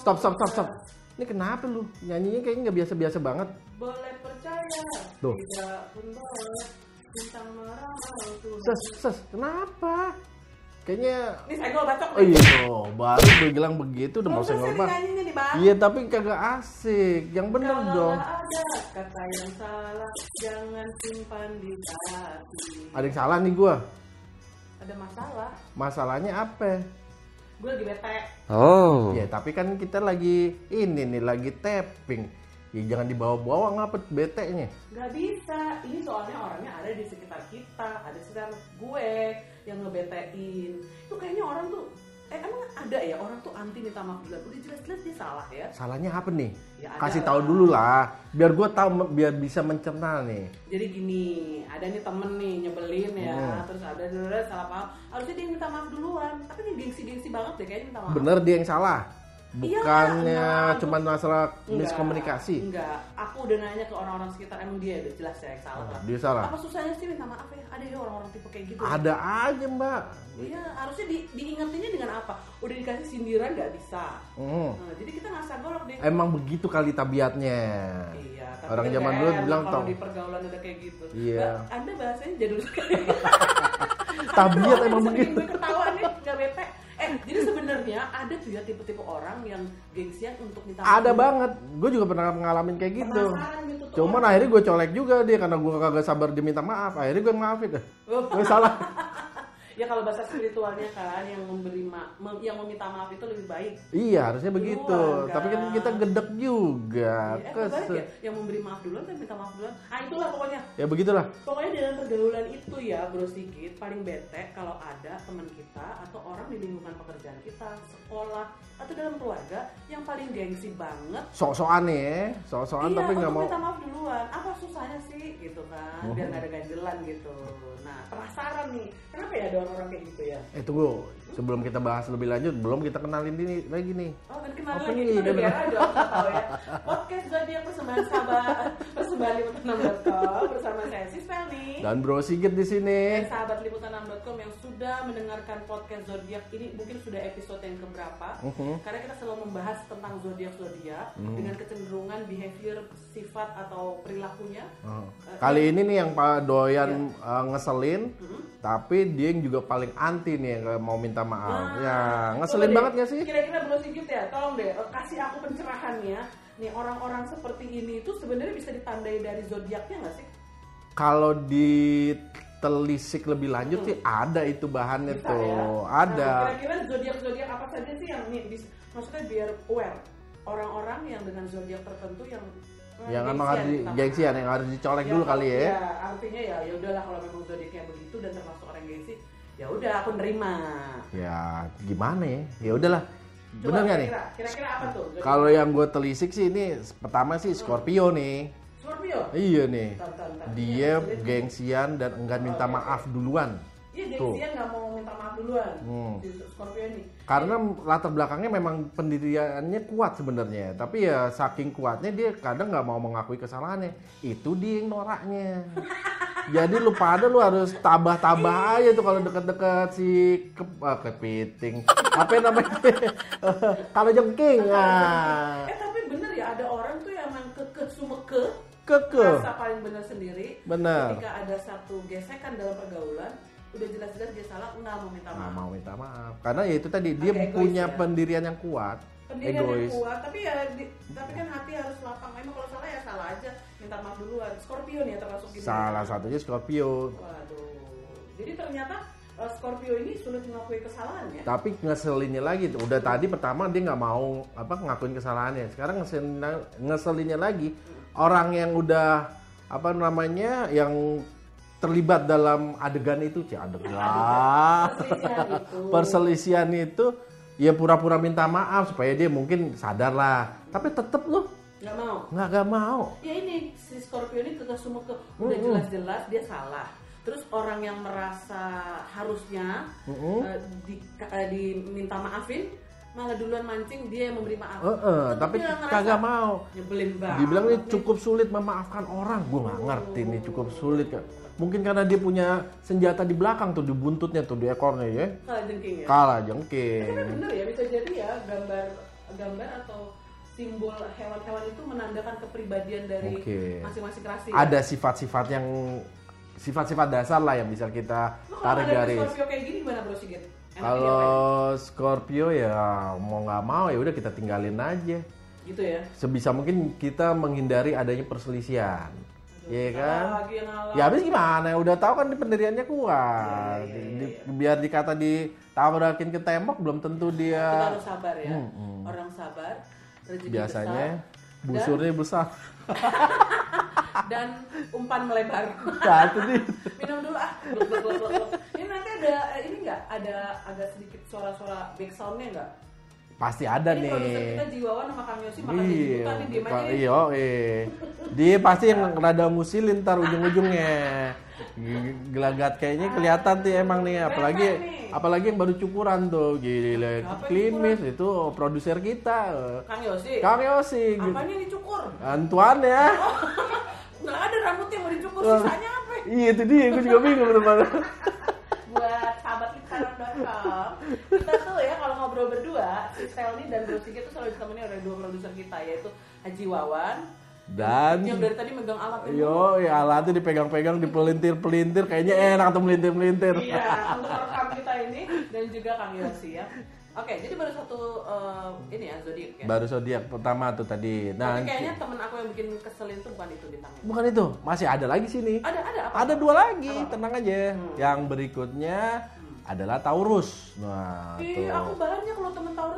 Stop, stop, stop, stop. Ini kenapa lu? Nyanyinya kayaknya nggak biasa-biasa banget. Boleh percaya Tuh. Tidak pun boleh Bintang Tuhan Ses, ses, kenapa? Kayaknya Ini senggol bacok Oh iya, oh, baru gue bilang begitu udah mau senggol bang Iya tapi kagak asik. Yang bener Kalau dong. ada kata yang salah Jangan simpan di hati Ada yang salah nih gua. Ada masalah Masalahnya apa? Gue lagi bete Oh. Ya tapi kan kita lagi ini nih lagi tapping. Ya jangan dibawa-bawa ngapet bete-nya. Gak bisa, ini soalnya orangnya ada di sekitar kita, ada di sekitar gue yang ngebetein. Itu kayaknya orang tuh, eh emang ada ya orang tuh anti minta maaf duluan. Udah jelas-jelas dia salah ya. Salahnya apa nih? Ya, Kasih tahu dulu lah, biar gua tahu biar bisa mencerna nih. Jadi gini, ada nih temen nih nyebelin ya, Hmm. terus ada dulu salah paham. Harusnya dia minta maaf duluan, tapi ini gengsi-gengsi banget deh kayaknya minta maaf. Bener dia yang salah. Iya, Bukannya enggak. cuma masalah miskomunikasi. Enggak, aku udah nanya ke orang-orang sekitar, emang dia udah jelas ya salah. Oh, dia salah. Apa susahnya sih minta maaf ya? Ada ya orang-orang tipe kayak gitu. Ada aja mbak. Iya, harusnya di, diingetinnya dengan apa? Udah dikasih sindiran nggak bisa. Hmm. Nah, jadi kita nggak golok deh. Emang begitu kali tabiatnya. Iya, tapi Orang kan zaman dulu bilang kalau di pergaulan udah kayak gitu. Iya. Mbak, anda bahasanya jadul sekali. Tabiat emang begitu. Ketawa nih, nggak bete. Jadi sebenarnya ada tuh ya tipe-tipe orang yang gengsian untuk minta maaf. Ada banget. Gue juga pernah ngalamin kayak gitu. Gitu Cuman orang. akhirnya gue colek juga dia karena gue kagak sabar dia minta maaf. Akhirnya gue maafin dah. Oh. Gue salah. ya kalau bahasa spiritualnya kan yang memberi ma mem- yang meminta maaf itu lebih baik. Iya harusnya begitu. Duluan, Tapi kan kan. kita gedek juga. Ya, eh, Kes- ya, yang memberi maaf duluan kan minta maaf duluan. Ah itulah pokoknya. Ya begitulah. Pokoknya dalam pergaulan itu ya bro Sigit paling bete kalau ada teman kita atau orang di lingkungan pekerjaan kita, sekolah atau dalam keluarga yang paling gengsi banget. Sok-sokan nih ya. Sok-sokan iya, tapi nggak mau. minta maaf duluan. Apa susahnya sih gitu kan? Biar nggak ada ganjelan gitu. Nah penasaran nih, kenapa ya ada orang-orang kayak gitu ya? Eh tunggu. Sebelum kita bahas lebih lanjut, belum kita kenalin ini lagi nih. Oh kan kemarin Apa lagi kita udah biar aja tahu ya. Podcast Zodiac persembahan sahabat persembahan liputan.com bersama saya Sispel nih. Dan Bro Sigit di sini. Dan sahabat liputan6.com yang sudah mendengarkan podcast zodiak ini mungkin sudah episode yang keberapa Mhm. karena kita selalu membahas tentang zodiak zodiak Mhm. dengan kecenderungan behavior sifat atau perilakunya Oh. Eh, Kali ini nih yang Pak doyan Iya. uh, ngeselin, Mhm. tapi dia yang juga paling anti nih yang mau minta maaf. Nah, ya, ngeselin deh, banget gak sih? kira-kira belum sedikit ya tolong deh eh, kasih aku pencerahannya nih orang-orang seperti ini itu sebenarnya bisa ditandai dari zodiaknya nggak sih Kalau ditelisik lebih lanjut sih ada itu bahannya Bisa tuh. ya? Ada. Nah, kira-kira zodiak zodiak apa saja sih yang nih bisa maksudnya biar aware orang-orang yang dengan zodiak tertentu yang yang emang harus di, gengsian yang harus dicolek dulu kali ya. Ya, artinya ya ya udahlah kalau memang zodiaknya begitu dan termasuk orang gengsi, ya udah aku nerima. Ya gimana ya? Ya udahlah. Coba Bener nggak nih? kira-kira- apa tuh? Kalau yang gue telisik sih ini pertama sih Scorpio nih. Iya nih. Dia Iya, sulit. gengsian dan enggan minta Oke, oke. maaf duluan. Iya, Tuh. gengsian nggak mau minta maaf duluan. Hmm. Scorpio ini. Karena latar belakangnya memang pendiriannya kuat sebenarnya. Tapi ya saking kuatnya dia kadang nggak mau mengakui kesalahannya. Itu dia yang noraknya. Jadi lu pada lu harus tabah-tabah aja tuh kalau deket-deket si ke, ah, kepiting. Apa yang namanya? kalau jengking. Ah. Eh tapi bener ya ada orang tuh yang kekeh sumeke Keke. rasa paling bener sendiri. Bener. Ketika ada satu gesekan dalam pergaulan, udah jelas-jelas dia salah nggak mau minta Nggak maaf. mau minta maaf. Karena ya itu tadi dia Agak egois punya ya. pendirian yang kuat. Pendirian yang egois. kuat, tapi ya di- tapi kan hati harus lapang. Emang kalau salah ya salah aja, minta maaf duluan. Scorpio nih ya termasuk gitu. Salah satunya Scorpio. Waduh. Jadi ternyata eh, Scorpio ini sulit mengakui kesalahan ya. Tapi ngeselinnya lagi. Udah tadi pertama dia nggak mau apa ngakuin kesalahannya. Sekarang ngeselin, ngeselinnya lagi orang yang udah apa namanya yang terlibat dalam adegan itu, sih adegan. Perselisihan itu. Perselisihan itu ya pura-pura minta maaf supaya dia mungkin sadar lah. Tapi tetep loh Nggak mau. nggak gak mau. Ya ini si Scorpio ini kekeh sumeke udah Mm-mm. jelas-jelas dia salah. Terus orang yang merasa harusnya eh, di, eh, diminta maafin malah duluan mancing dia yang memberi maaf. Heeh, Tetep tapi kagak mau. Nyebelin banget. Dibilang ini cukup sulit memaafkan orang. Gue nggak ngerti nih cukup sulit. Kak. Mungkin karena dia punya senjata di belakang tuh di buntutnya tuh di ekornya ya. Kalah jengking ya. Kalah Tapi jengking. kan bener ya bisa jadi ya gambar gambar atau simbol hewan-hewan itu menandakan kepribadian dari masing-masing rasi. ya? Ada sifat-sifat yang sifat-sifat dasar lah yang bisa kita kalau tarik ada garis. Scorpio kayak gini gimana Bro Sigit? Kalau diapain? Scorpio ya mau nggak mau ya udah kita tinggalin aja. gitu ya. Sebisa mungkin kita menghindari adanya perselisihan. Iya kan? Lagi. Ya habis gimana? Udah tahu kan pendiriannya kuat. Iya, iya, Di- biar dikata ditabrakin ke tembok belum tentu Kita dia harus sabar ya. Hmm, hmm. Orang sabar, rezeki biasanya besar, busurnya besar. dan umpan melebar. Nah, itu dia. Minum dulu ah. Gluk, gluk, gluk. Ini nanti ada eh, ini enggak? Ada agak sedikit suara-suara back sound-nya enggak? Pasti ada Ini produser nih. kita Jiwawan sama Kang Yosi makan di Iya, sejuta nih diem aja iya, eh. Dia pasti yang rada musilin ntar ujung-ujungnya. Gelagat kayaknya kelihatan tuh emang nih, apalagi apalagi yang baru cukuran tuh, gila. Klimis itu produser kita. Kang Yosi. Kang Yosi, Apanya dicukur? Antuan ya. Nggak ada rambutnya mau dicukur, Oh. sisanya apa? Iya itu dia, gue juga bingung teman. Buat sahabat Instagram.com Kita tuh ya kalau ngobrol berdua Si Selny dan Bro Sigit tuh selalu ditemani oleh dua produser kita Yaitu Haji Wawan Dan Yang dari tadi megang alat ini yo, ya alatnya dipegang-pegang, dipelintir-pelintir, kayaknya enak tuh melintir-melintir. Iya, untuk rekam kita ini Dan juga Kang Yosi ya Oke, jadi baru satu eh, ini ya zodiak ya. Baru zodiak pertama tuh tadi. Nah, Tapi kayaknya temen aku yang bikin keselin tuh bukan itu bintangnya. bukan itu, masih ada lagi sini. Ada ada apa? Ada dua lagi, Apa? tenang aja. Hmm. Yang berikutnya adalah Taurus. Nah, Ih, tuh. aku banyak kalau temen Taurus.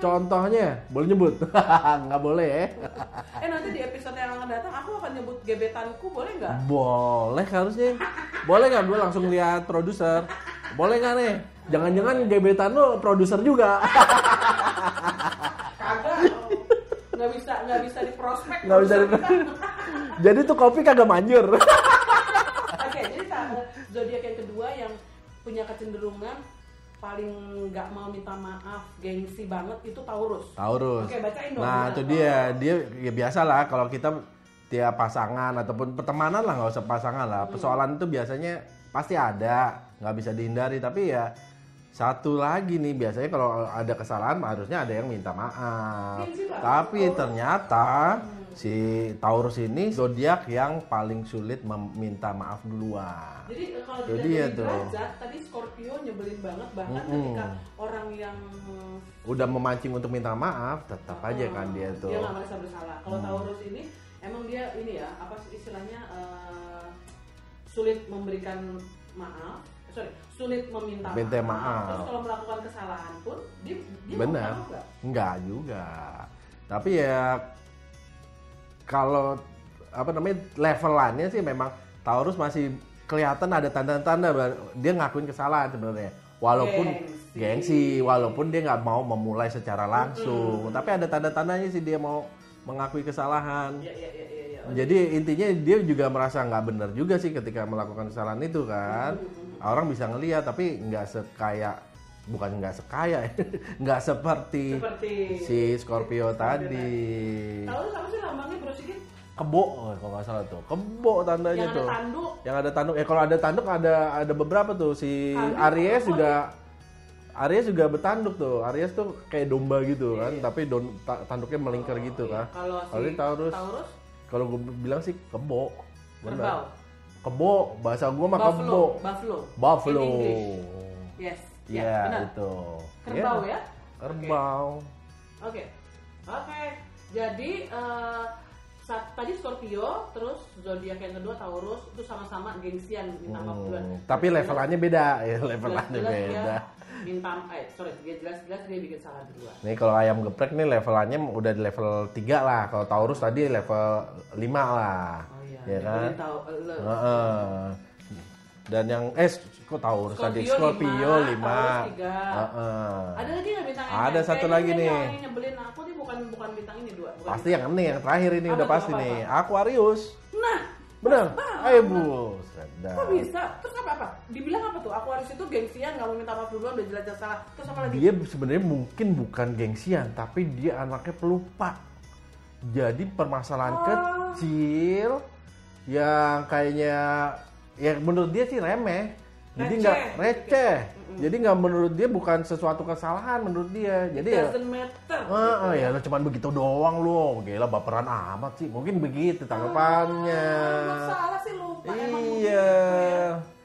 Contohnya, boleh nyebut? Nggak boleh ya? Eh nanti di episode yang akan datang aku akan nyebut gebetanku boleh nggak? Boleh harusnya. Boleh nggak? Gue langsung lihat produser. Boleh nggak nih? Jangan-jangan gebetan lo produser juga. Kagak. Nggak bisa nggak bisa di prospek. Nggak bisa di- Jadi tuh kopi kagak manjur. Oke, jadi ta- zodiak yang kedua yang punya kecenderungan paling nggak mau minta maaf, gengsi banget itu Taurus. Taurus. Oke, bacain dong. Nah, itu dia. Dia ya biasa lah kalau kita tiap pasangan ataupun pertemanan lah nggak usah pasangan lah. Hmm. Persoalan itu biasanya pasti ada, nggak bisa dihindari. Tapi ya satu lagi nih biasanya kalau ada kesalahan harusnya ada yang minta maaf. Gengsi Tapi Taurus. ternyata si Taurus ini zodiak yang paling sulit meminta maaf duluan. Jadi eh, kalau dia dari tuh. derajat, tadi Scorpio nyebelin banget bahkan Mm-mm. ketika orang yang Udah memancing untuk minta maaf, tetap aja kan dia tuh. Dia nggak merasa bersalah. Kalau Hmm. Taurus ini emang dia ini ya apa istilahnya eh, sulit memberikan maaf. Sorry, sulit meminta Minta maaf. maaf. Terus kalau melakukan kesalahan pun dia dia mau Benar. nggak? Enggak juga. Tapi ya kalau apa namanya levelannya sih memang Taurus masih kelihatan ada tanda-tanda dia ngakuin kesalahan sebenarnya. Walaupun Gengsi. gengsi, walaupun dia nggak mau memulai secara langsung, tapi ada tanda-tandanya sih dia mau mengakui kesalahan. Iya iya iya iya. iya. Jadi intinya dia juga merasa nggak benar juga sih ketika melakukan kesalahan itu kan. Orang bisa ngeliat tapi nggak sekaya bukan nggak sekaya, nggak seperti Seperti si Scorpio tadi. Taurus apa sih lambangnya Bro Sigit? Kebo oh, kalau nggak salah tuh. Kebo tandanya Yang ada tuh. tanduk. Yang ada tanduk. Ya kalau ada tanduk ada ada beberapa tuh si Tanduk, Aries juga Aries juga bertanduk tuh. Aries tuh kayak domba gitu kan, Iya. tapi don, ta- tanduknya melingkar gitu Iya. kan. Kalau si Taurus, Taurus kalau gue bilang sih kebo. Benar. Kebo, bahasa gue mah Buffalo. kebo. Buffalo. Buffalo. English. Yes. Iya, ya, benar. itu. Kerbau Iya. ya? Kerbau. Oke. Oke. Jadi eh, saat tadi Scorpio, terus zodiak yang kedua Taurus itu sama-sama gengsian minta maaf duluan. Hmm, tapi levelannya beda ya, levelannya Jelas-jelas dia beda. Minta eh sorry, dia jelas-jelas dia bikin salah duluan. Nih kalau ayam geprek nih levelannya udah di level 3 lah. Kalau Taurus tadi level 5 lah. Oh iya. Ya kan? Tahu eh, le- Heeh. Dan yang eh kok Taurus tadi Scorpio Scorpio lima, 5. Taurus tiga. Heeh. Ada lagi nggak bintang Ada satu lagi nih. Yang nyebelin aku nih bukan bukan bintang ini dua. Bukan Pasti yang ini yang terakhir ini Apa udah pasti apa, nih. apa? Aquarius. Nah, Bener? banget. Ayo bu. Sedap. Kok bisa? Terus apa apa? Dibilang apa tuh? Aku harus itu gengsian, nggak mau minta maaf duluan, udah jelas-jelas salah. Terus apa lagi? Dia sebenarnya mungkin bukan gengsian, tapi dia anaknya pelupa. Jadi permasalahan Oh. kecil yang kayaknya ya menurut dia sih remeh. Jadi nggak gitu. receh. Jadi nggak menurut dia bukan sesuatu kesalahan menurut dia. Jadi ya matter. Ah, ah, ya lo cuman begitu doang lo. Gila baperan amat sih. Mungkin begitu tanggapannya. Masalah sih lupa Iya. begitu ya.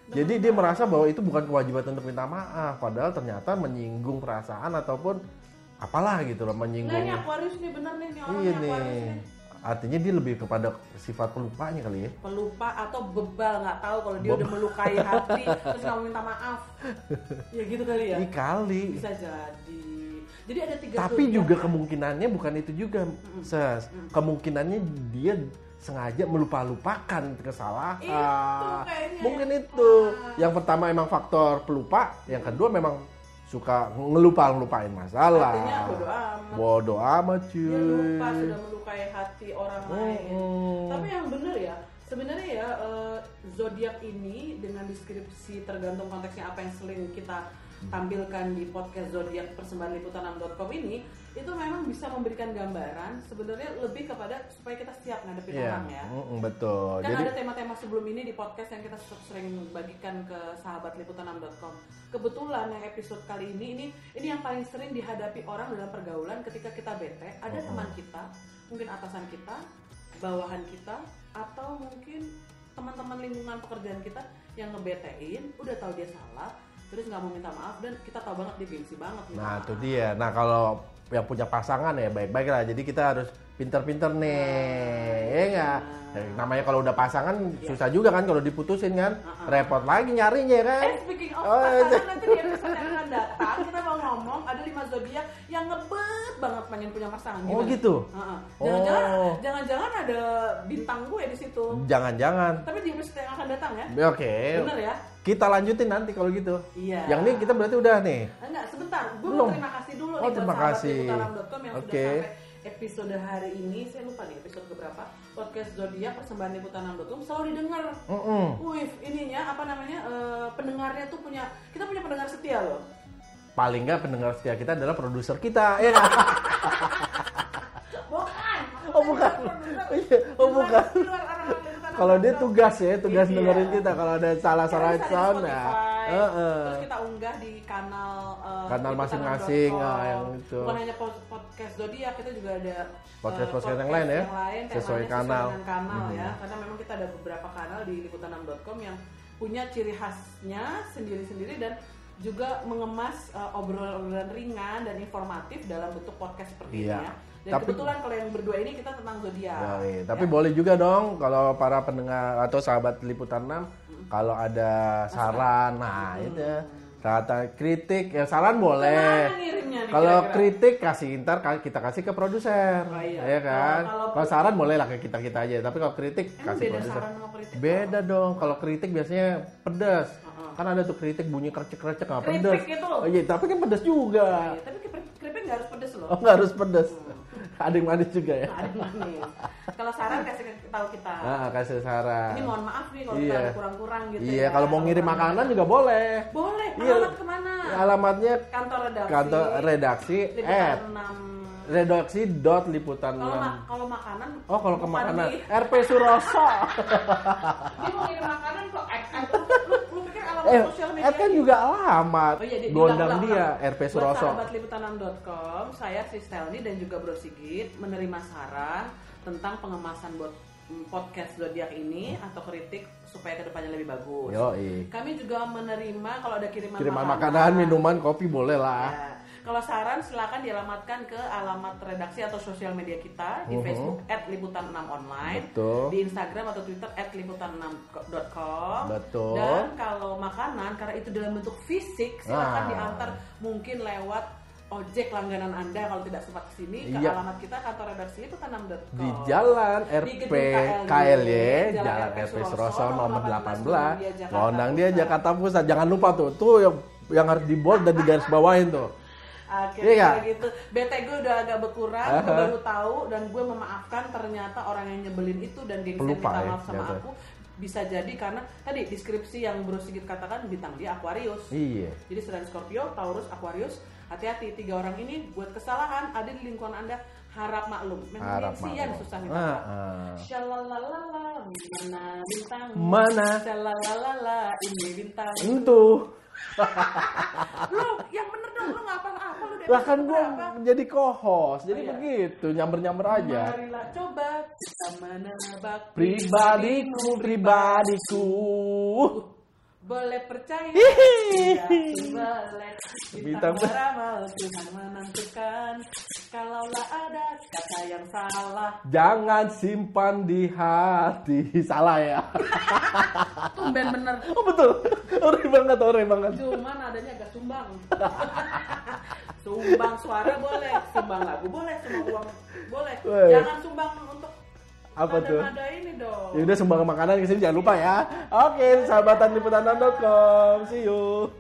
Jadi dia merasa bahwa itu bukan kewajiban untuk minta maaf, padahal ternyata menyinggung perasaan ataupun apalah gitu loh, Nah menyinggung. ini Aquarius nih bener nih, ini orang Iya nih nih. Artinya dia lebih kepada sifat pelupanya kali ya. Pelupa atau bebal nggak tahu kalau dia udah melukai hati terus nggak minta maaf. Ya gitu kali ya. Kali. Bisa jadi. Jadi ada tiga Tapi juga kan? kemungkinannya bukan itu juga, Ses. Kemungkinannya dia sengaja melupa-lupakan kesalahan. Itu kayaknya. Mungkin itu. Yang pertama emang faktor pelupa, yang kedua memang suka ngelupa-ngelupain masalah. Artinya bodo amat. Bodo amat cuy. lupa sudah melukai hati orang lain. Mm-mm. Tapi yang bener ya, sebenarnya ya eh, zodiak ini dengan deskripsi tergantung konteksnya apa yang sering kita tampilkan di podcast zodiak persembahan liputan6.com ini itu memang bisa memberikan gambaran sebenarnya lebih kepada supaya kita siap ngadepin Iya, orang ya. betul. Kan Jadi ada tema-tema sebelum ini di podcast yang kita sering bagikan ke sahabat liputan6.com. Kebetulan yang episode kali ini ini ini yang paling sering dihadapi orang dalam pergaulan ketika kita bete, ada teman kita, mungkin atasan kita, bawahan kita atau mungkin teman-teman lingkungan pekerjaan kita yang ngebetein, udah tahu dia salah, terus nggak mau minta maaf dan kita tahu banget dia gengsi banget minta Nah, maaf. itu dia. Nah, kalau yang punya pasangan ya baik-baik lah. Jadi kita harus pinter-pinter nih. Ya enggak? namanya kalau udah pasangan Iya. susah juga kan kalau diputusin kan. Uh-uh. Repot lagi nyarinya kan. Eh speaking of Oh, pasangan iya. nanti di episode yang akan datang kita mau ngomong ada lima zodiak yang ngebet banget pengen punya pasangan. Oh, Gimana? gitu? Heeh. Oh. Jangan-jangan jangan-jangan ada bintang gue di situ. Jangan-jangan. Tapi di episode yang akan datang ya. Oke. Bener ya? Kita lanjutin nanti kalau gitu. Iya. Yang ini kita berarti udah nih. Enggak, sebentar. Gue mau terima kasih dulu Oh, nih terima kasih. liputan6.com yang Oke. sudah sampai episode hari ini. Saya lupa nih episode keberapa. Podcast Zodiak persembahan liputan6.com selalu didengar. Mm-mm. Wih, ininya apa namanya? eh, pendengarnya tuh punya kita punya pendengar setia loh. Paling nggak pendengar setia kita adalah produser kita, ya nggak? Bukan. Oh, bukan. Iya, oh, bukan. Kalau dia tugas ya, tugas Iya. dengerin kita. Kalau ada salah-salah Ya, bisa di sound ya. Heeh. Terus kita unggah di kanal eh, Kanal masing-masing, 6.com. ah, yang itu. Bukan hanya pod- podcast Zodiak, kita juga ada eh, Podcast-podcast yang lain ya, yang lain, sesuai kanal. dengan kanal Hmm. ya. Karena memang kita ada beberapa kanal di liputan6.com yang punya ciri khasnya sendiri-sendiri dan juga mengemas eh, obrolan ringan dan informatif dalam bentuk podcast seperti Iya. ini ya. Dan Tapi- kebetulan kalau yang berdua ini kita tentang zodiak. Ya, iya. Tapi Ya. boleh juga dong kalau para pendengar atau sahabat liputan 6 kalau ada saran, nah itu ya. kata kritik ya saran boleh. Kalau kritik kasih ntar ka- kita kasih ke produser, Oh, iya. ya kan? Kalau- saran boleh lah ke kita kita aja. Tapi kalau kritik Emang kasih beda produser. saran sama kritik? Beda dong. Kalau kritik biasanya pedas. Kan ada tuh kritik bunyi krecek-krecek nggak Keripik pedas. gitu. Oh iya, tapi kan pedas juga. Iya, tapi keripik nggak harus pedes loh. Oh nggak harus pedas. ada yang manis juga ya. Ada manis. Kalau saran kasih tahu kita. Nah, kasih saran. Ini mohon maaf nih kalau Iya. kita kurang-kurang gitu. Iya, ya. kalau mau ngirim makanan juga boleh. boleh. Iya. Alamat ke mana? Alamatnya Kantor redaksi. kantor redaksi Liputan at 6. redaksi dot liputan Kalau ma- kalau makanan Oh kalau ke makanan di- RP Suroso. Dia mau ngirim makanan kok at, at, lu, lu pikir alamat eh, Ed kan juga alamat. Oh iya, Gondang dia RP Buat Suroso. sahabat liputan6.com, saya Sistelni dan juga Bro Sigit menerima saran tentang pengemasan buat mm, podcast zodiak ini atau kritik supaya ke depannya lebih bagus. Yoi. Kami juga menerima kalau ada kiriman, Kiriman makanan, minuman, kopi boleh lah. Ya. Kalau saran silakan dialamatkan ke alamat redaksi atau sosial media kita di Mhm. Facebook @liputan6online, Betul. di Instagram atau Twitter @liputan6.com. Betul. Dan kalau makanan karena itu dalam bentuk fisik silakan Ah. diantar mungkin lewat ojek langganan Anda kalau tidak sempat ke sini ke Iya. alamat kita kantor redaksi liputan6.com. Di Jalan RP KLY, Jalan Jalan RP Suroso, nomor 18, Jakarta Gondang dia. Jakarta Pusat. Jangan lupa tuh, tuh yang yang harus di bold dan di garis bawahin tuh. Akhirnya Iya. gitu. Bete gue udah agak berkurang, gue Aha. baru tahu dan gue memaafkan ternyata orang yang nyebelin itu dan gengsi minta ya, maaf sama jatuh. aku bisa jadi karena tadi deskripsi yang Bro Sigit katakan bintang dia Aquarius. Iya. Jadi selain Scorpio, Taurus, Aquarius, hati-hati tiga orang ini buat kesalahan ada di lingkungan Anda harap maklum. Memang yang susah Ah, minta maaf. ah. Shalalalala, mana bintang? Mana? Shalalalala, ini bintang. Entuh. Lu yang bener dong, lu ngapa apa lu Lah kan gua berapa? jadi co-host, jadi Oh, iya. begitu, nyamber-nyamber aja. Marilah coba kita menebak Pribadiku, pribadiku. Boleh percaya boleh Bintang beramal Tuhan menentukan Kalaulah ada kata yang salah Jangan simpan di hati. Salah ya. Tumben bener Oh betul. Ore banget, ore banget. Cuman adanya agak sumbang Sumbang suara boleh Sumbang lagu boleh Sumbang uang boleh. Jangan sumbang untuk Apa tuh? nada ini dong Ya udah sumbang makanan ke sini jangan lupa ya. Oke, sahabatan liputan.com. See you.